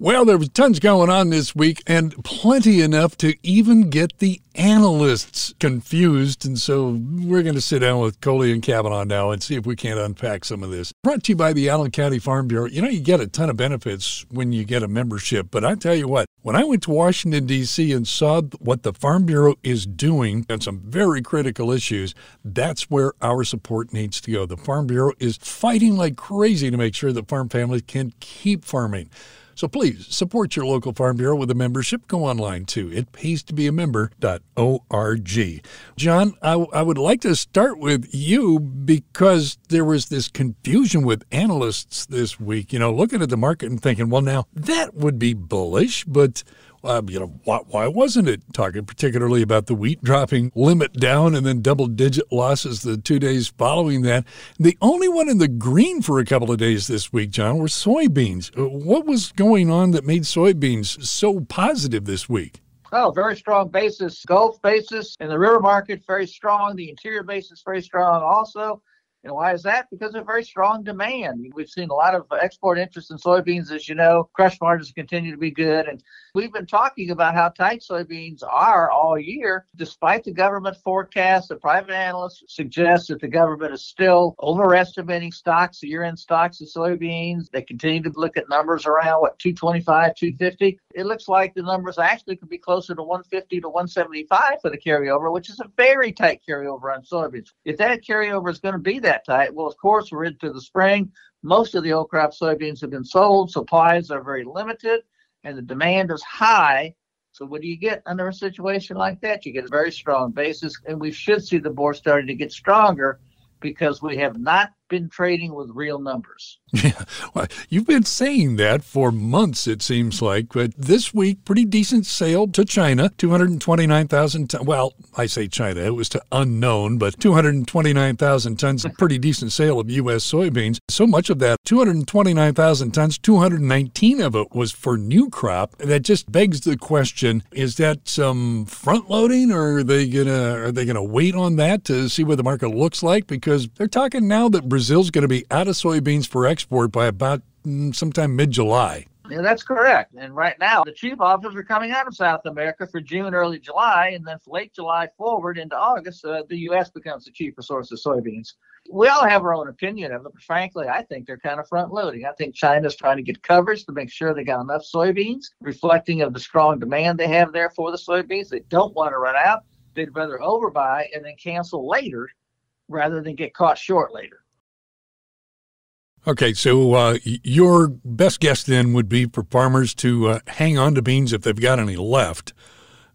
Well, there was tons going on this week and plenty enough to even get the analysts confused. And so we're going to sit down with Coley and Kavanaugh now and see if we can't unpack some of this. Brought to you by the Allen County Farm Bureau. You know, you get a ton of benefits when you get a membership, but I tell you what, when I went to Washington, D.C. and saw what the Farm Bureau is doing on some very critical issues, that's where our support needs to go. The Farm Bureau is fighting like crazy to make sure that farm families can keep farming. So please support your local Farm Bureau with a membership. Go online too. It pays to be a member.org. John, I, I would like to start with you because there was this confusion with analysts this week, you know, looking at the market and thinking, well, now that would be bullish, but uh, you know, why, why wasn't it talking particularly about the wheat dropping limit down and then double digit losses the two days following that? The only one in the green for a couple of days this week, John, were soybeans. Uh, what was going on that made soybeans so positive this week? Oh, very strong basis. Gulf basis and the river market very strong. The interior basis very strong also. And why is that? Because of very strong demand. We've seen a lot of export interest in soybeans, as you know. Crush margins continue to be good. And we've been talking about how tight soybeans are all year, despite the government forecast. The private analysts suggest that the government is still overestimating stocks, year end stocks of soybeans. They continue to look at numbers around, what, 225, 250. It looks like the numbers actually could be closer to 150 to 175 for the carryover, which is a very tight carryover on soybeans. If that carryover is going to be that tight? Well, of course, we're into the spring. Most of the old crop soybeans have been sold. Supplies are very limited, and the demand is high. So, what do you get under a situation like that? You get a very strong basis, and we should see the board starting to get stronger because we have not been trading with real numbers. Yeah, well, you've been saying that for months, it seems like. But this week, pretty decent sale to China, 229,000 tons. Well, I say China, it was to unknown, but 229,000 tons, a pretty decent sale of U.S. soybeans. So much of that, 229,000 tons, 219 of it was for new crop. That just begs the question: Is that some front loading, or are they gonna are they gonna wait on that to see what the market looks like? Because they're talking now that Brazil's going to be out of soybeans for export by about mm, sometime mid July. Yeah, that's correct. And right now, the cheap offers are coming out of South America for June, early July, and then late July forward into August, uh, the U.S. becomes the cheaper source of soybeans. We all have our own opinion of it, but frankly, I think they're kind of front loading. I think China's trying to get coverage to make sure they got enough soybeans, reflecting of the strong demand they have there for the soybeans. They don't want to run out. They'd rather overbuy and then cancel later rather than get caught short later. Okay, so uh, your best guess then would be for farmers to uh, hang on to beans if they've got any left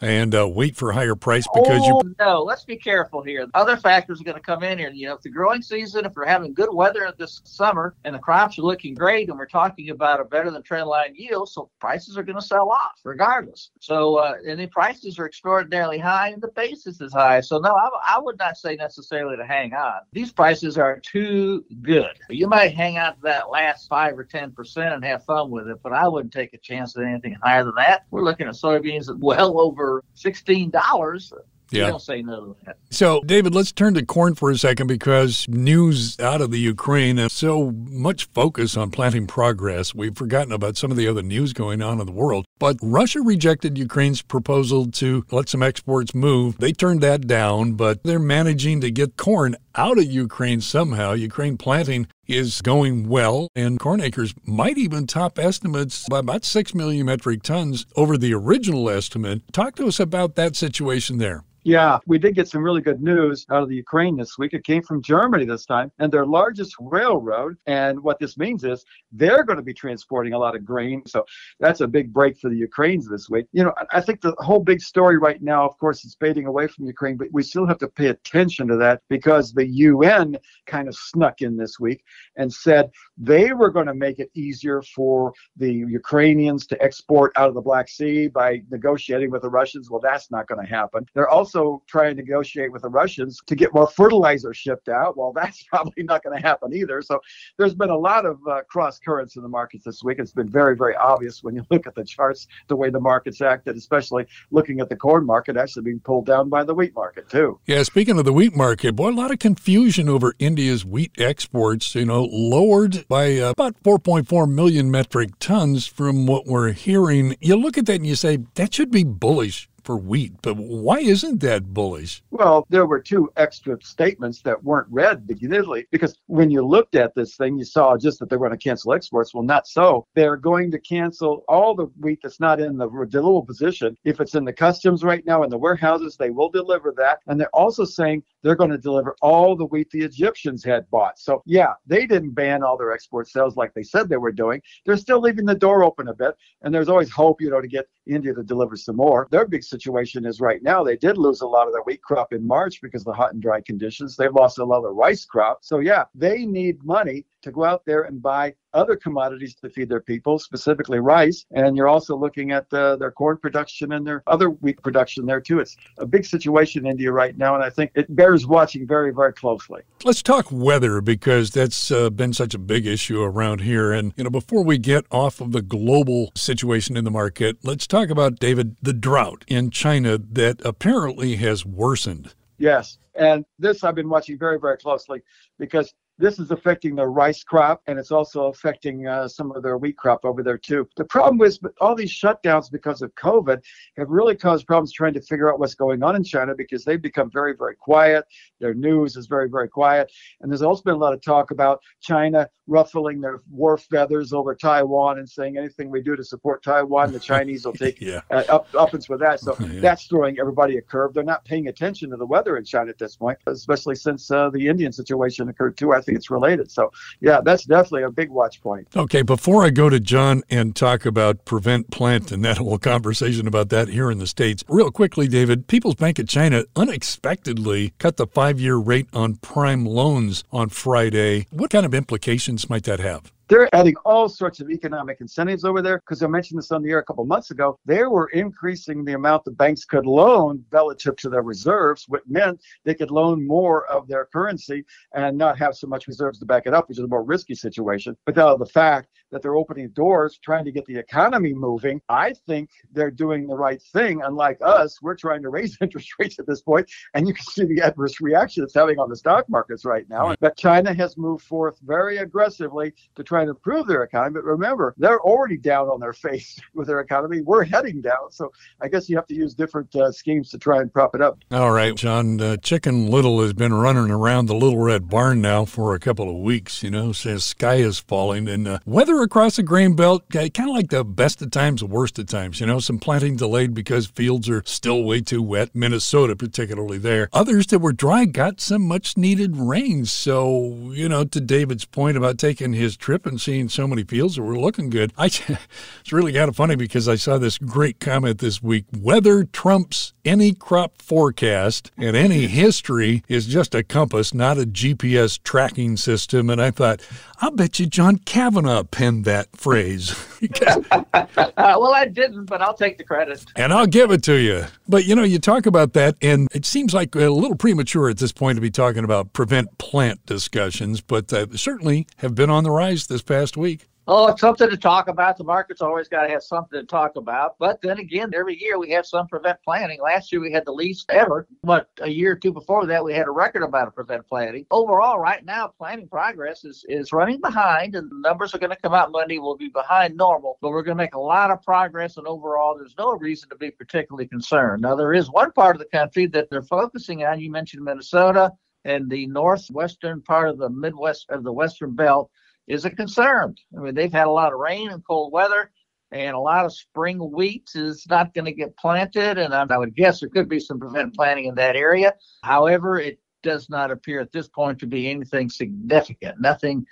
and uh, wait for a higher price because oh, you no. Let's be careful here. Other factors are going to come in here. You know if the growing season if we're having good weather this summer and the crops are looking great and we're talking about a better than trend line yield so prices are going to sell off regardless. So uh, and the prices are extraordinarily high and the basis is high. So no I, I would not say necessarily to hang on. These prices are too good. You might hang out to that last five or ten percent and have fun with it but i wouldn't take a chance at anything higher than that. We're looking at soybeans at well over sixteen dollars. Yeah. don't say no to that. So, David, let's turn to corn for a second because news out of the Ukraine and so much focus on planting progress. We've forgotten about some of the other news going on in the world. But Russia rejected Ukraine's proposal to let some exports move. They turned that down, but they're managing to get corn out of Ukraine somehow. Ukraine planting is going well, and corn acres might even top estimates by about 6 million metric tons over the original estimate. Talk to us about that situation there. Yeah, we did get some really good news out of the Ukraine this week. It came from Germany this time, and their largest railroad. And what this means is they're going to be transporting a lot of grain. So that's a big break for the Ukrainians this week. You know, I think the whole big story right now, of course, is fading away from Ukraine, but we still have to pay attention to that because the UN kind of snuck in this week and said they were going to make it easier for the Ukrainians to export out of the Black Sea by negotiating with the Russians. Well, that's not going to happen. They're also trying to negotiate with the Russians to get more fertilizer shipped out. Well, that's probably not going to happen either. So there's been a lot of uh, cross currents in the markets this week. It's been very, very obvious when you look at the charts, the way the market's acted, especially looking at the corn market actually being pulled down by the wheat market, too. Yeah, speaking of the wheat market, boy, a lot of confusion over India's wheat exports. You know, lowered by uh, about 4.4 million metric tons from what we're hearing. You look at that and you say, that should be bullish for wheat. But why isn't that bullish? Well, there were two extra statements that weren't read beginning because when you looked at this thing, you saw just that they were going to cancel exports. Well, not so. They're going to cancel all the wheat that's not in the deliverable position. If it's in the customs right now in the warehouses, they will deliver that. And they're also saying they're going to deliver all the wheat the Egyptians had bought. So, yeah, they didn't ban all their export sales like they said they were doing. They're still leaving the door open a bit. And there's always hope, you know, to get India to deliver some more. Their big situation is right now they did lose a lot of their wheat crop in March because of the hot and dry conditions. They've lost a lot of rice crop. So, yeah, they need money to go out there and buy other commodities to feed their people, specifically rice. And you're also looking at uh, their corn production and their other wheat production there too. It's a big situation in India right now, and I think it bears watching very, very closely. Let's talk weather because that's uh, been such a big issue around here. And you know, before we get off of the global situation in the market, let's talk about David the drought in China that apparently has worsened. Yes. And this I've been watching very, very closely because this is affecting their rice crop and it's also affecting uh, some of their wheat crop over there too. The problem is all these shutdowns because of COVID have really caused problems trying to figure out what's going on in China because they've become very, very quiet. Their news is very, very quiet. And there's also been a lot of talk about China ruffling their war feathers over Taiwan and saying anything we do to support Taiwan, the Chinese will take yeah. uh, up uppance with that. So yeah. that's throwing everybody a curve. They're not paying attention to the weather in China at this point, especially since uh, the Indian situation occurred too. I think it's related. So yeah, that's definitely a big watch point. Okay, before I go to John and talk about prevent plant and that whole conversation about that here in the states, real quickly, David, People's Bank of China unexpectedly cut the five-year rate on prime loans on Friday. What kind of implications might that have? They're adding all sorts of economic incentives over there because I mentioned this on the air a couple months ago. They were increasing the amount the banks could loan relative to their reserves, which meant they could loan more of their currency and not have so much reserves to back it up, which is a more risky situation. Without the fact that they're opening doors, trying to get the economy moving, I think they're doing the right thing. Unlike us, we're trying to raise interest rates at this point, and you can see the adverse reaction it's having on the stock markets right now. But China has moved forth very aggressively to try trying to improve their economy. But remember, they're already down on their face with their economy. We're heading down. So I guess you have to use different uh, schemes to try and prop it up. All right, John. Uh, Chicken Little has been running around the Little Red Barn now for a couple of weeks. You know, says sky is falling and uh, weather across the grain belt, kind of like the best of times, the worst of times. You know, some planting delayed because fields are still way too wet. Minnesota, particularly there. Others that were dry got some much needed rain. So, you know, to David's point about taking his trip and seeing so many fields that were looking good. I, it's really kind of funny because I saw this great comment this week weather trumps any crop forecast, and any history is just a compass, not a GPS tracking system. And I thought, I'll bet you John Kavanaugh penned that phrase. uh, well, I didn't, but I'll take the credit. And I'll give it to you. But you know, you talk about that, and it seems like a little premature at this point to be talking about prevent plant discussions, but uh, certainly have been on the rise this past week. Oh, it's something to talk about. The market's always got to have something to talk about. But then again, every year we have some prevent planting. Last year we had the least ever. But a year or two before that, we had a record amount of prevent planting. Overall, right now, planting progress is, is running behind, and the numbers are going to come out Monday. We'll be behind normal, but we're going to make a lot of progress. And overall, there's no reason to be particularly concerned. Now, there is one part of the country that they're focusing on. You mentioned Minnesota and the northwestern part of the Midwest of the Western Belt is a concern. I mean, they've had a lot of rain and cold weather, and a lot of spring wheat is not going to get planted. And I, would guess there could be some prevent planting in that area. However, it does not appear at this point to be anything significant. Nothing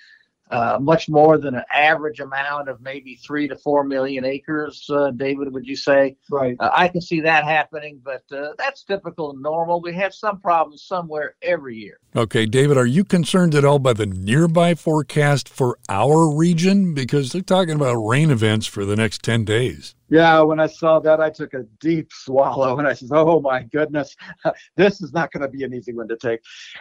uh, much more than an average amount of maybe three to four million acres. Uh, David, would you say? Right. Uh, I can see that happening, but uh, that's typical and normal. We have some problems somewhere every year. Okay, David, are you concerned at all by the nearby forecast for our region? Because they're talking about rain events for the next 10 days. Yeah, when I saw that, I took a deep swallow and I said, "Oh my goodness, this is not going to be an easy one to take."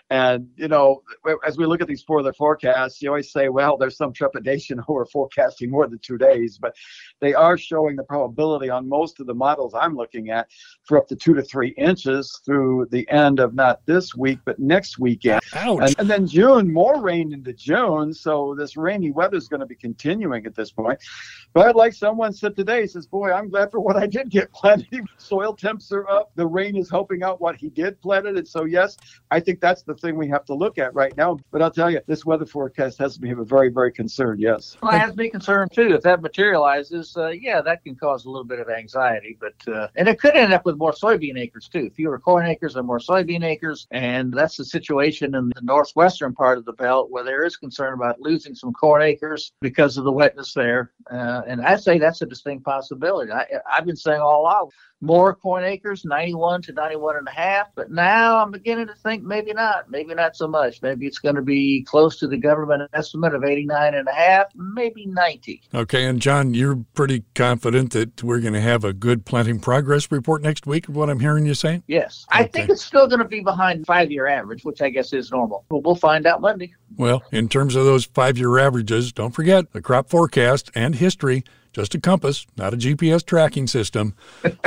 And you know, as we look at these further forecasts, you always say, "Well, there's some trepidation over forecasting more than two days," but they are showing the probability on most of the models I'm looking at for up to two to three inches through the end of not this week but next weekend. And, and then June, more rain into June, so this rainy weather is going to be continuing at this point. But like someone said today, says, "Boy, I'm glad for what I did get planted. Soil temps are up. The rain is helping out what he did planted, and so yes, I think that's the thing we have to look at right now. But I'll tell you, this weather forecast has me very, very concerned. Yes, well, it has me concerned too. If that materializes, uh, yeah, that can cause a little bit of anxiety. But uh, and it could end up with more soybean acres too. Fewer corn acres and more soybean acres, and that's the situation in the northwestern part of the belt where there is concern about losing some corn acres because of the wetness there. Uh, and I say that's a distinct possibility. I, I've been saying all along more corn acres, 91 to 91 and a half. But now I'm beginning to think maybe not, maybe not so much. Maybe it's going to be close to the government estimate of 89 and a half, maybe 90. Okay. And John, you're pretty confident that we're going to have a good planting progress report next week, of what I'm hearing you say? Yes. Okay. I think it's still going to be behind five year average, which I guess is normal. But we'll find out Monday. Well, in terms of those five year averages, don't forget the crop forecast and history just a compass, not a GPS tracking system.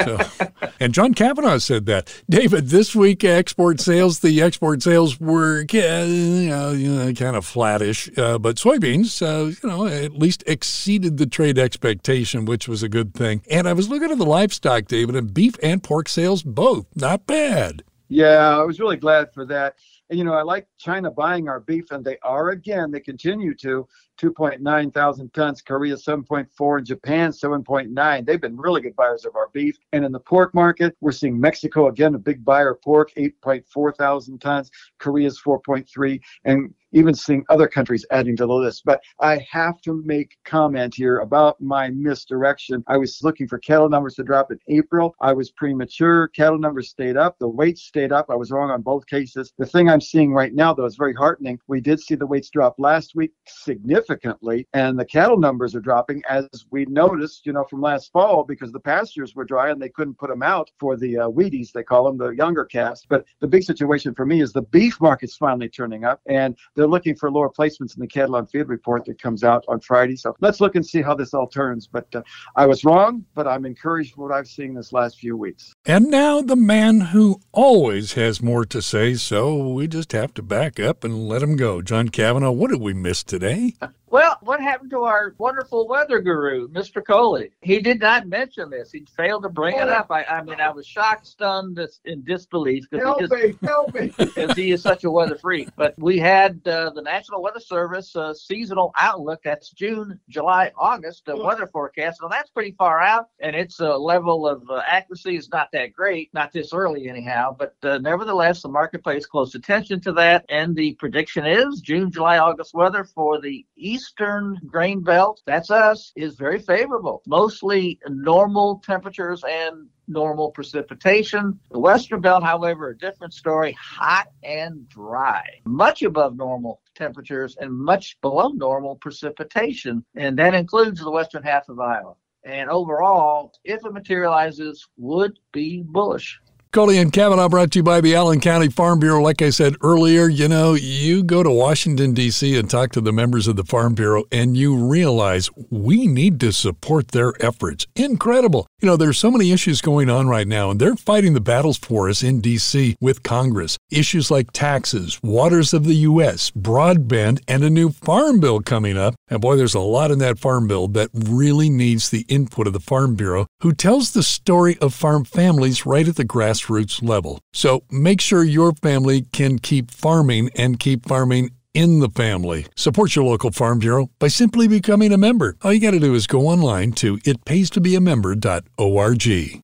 So, and John Kavanaugh said that. David, this week export sales, the export sales were you know, kind of flattish, uh, but soybeans, uh, you know, at least exceeded the trade expectation, which was a good thing. And I was looking at the livestock, David, and beef and pork sales both not bad. Yeah, I was really glad for that. And, you know, I like China buying our beef, and they are again, they continue to. 2.9 thousand tons, Korea 7.4, and Japan 7.9. They've been really good buyers of our beef. And in the pork market, we're seeing Mexico again, a big buyer of pork, 8.4 thousand tons, Korea's 4.3, and even seeing other countries adding to the list. But I have to make comment here about my misdirection. I was looking for cattle numbers to drop in April. I was premature. Cattle numbers stayed up. The weights stayed up. I was wrong on both cases. The thing I'm seeing right now, though, is very heartening. We did see the weights drop last week significantly significantly, and the cattle numbers are dropping as we noticed, you know, from last fall because the pastures were dry and they couldn't put them out for the uh, Wheaties, they call them, the younger calves. But the big situation for me is the beef market's finally turning up, and they're looking for lower placements in the cattle on feed report that comes out on Friday. So let's look and see how this all turns. But uh, I was wrong, but I'm encouraged what I've seen this last few weeks. And now the man who always has more to say, so we just have to back up and let him go. John Kavanaugh, what did we miss today? Well, what happened to our wonderful weather guru, Mr. Coley? He did not mention this. He failed to bring it up. I, I mean, I was shocked, stunned, in disbelief. Help me, help me. Because he is such a weather freak. But we had uh, the National Weather Service uh, seasonal outlook. That's June, July, August uh, weather forecast. So that's pretty far out, and its uh, level of uh, accuracy is not that great, not this early anyhow. But uh, nevertheless, the market pays close attention to that, and the prediction is June, July, August weather for the east eastern grain belt, that's us, is very favorable. Mostly normal temperatures and normal precipitation. The western belt, however, a different story, hot and dry, much above normal temperatures and much below normal precipitation. And that includes the western half of Iowa. And overall, if it materializes, would be bullish. Coley and Kavanaugh brought to you by the Allen County Farm Bureau. Like I said earlier, you know, you go to Washington, D.C. and talk to the members of the Farm Bureau, and you realize we need to support their efforts. Incredible. You know, there's so many issues going on right now, and they're fighting the battles for us in D.C. with Congress. Issues like taxes, waters of the U.S., broadband, and a new farm bill coming up. And boy, there's a lot in that farm bill that really needs the input of the Farm Bureau, who tells the story of farm families right at the grass grassroots level. So make sure your family can keep farming and keep farming in the family. Support your local Farm Bureau by simply becoming a member. All you got to do is go online to itpaystobeamember.org.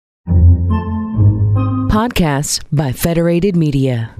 Podcasts by Federated Media.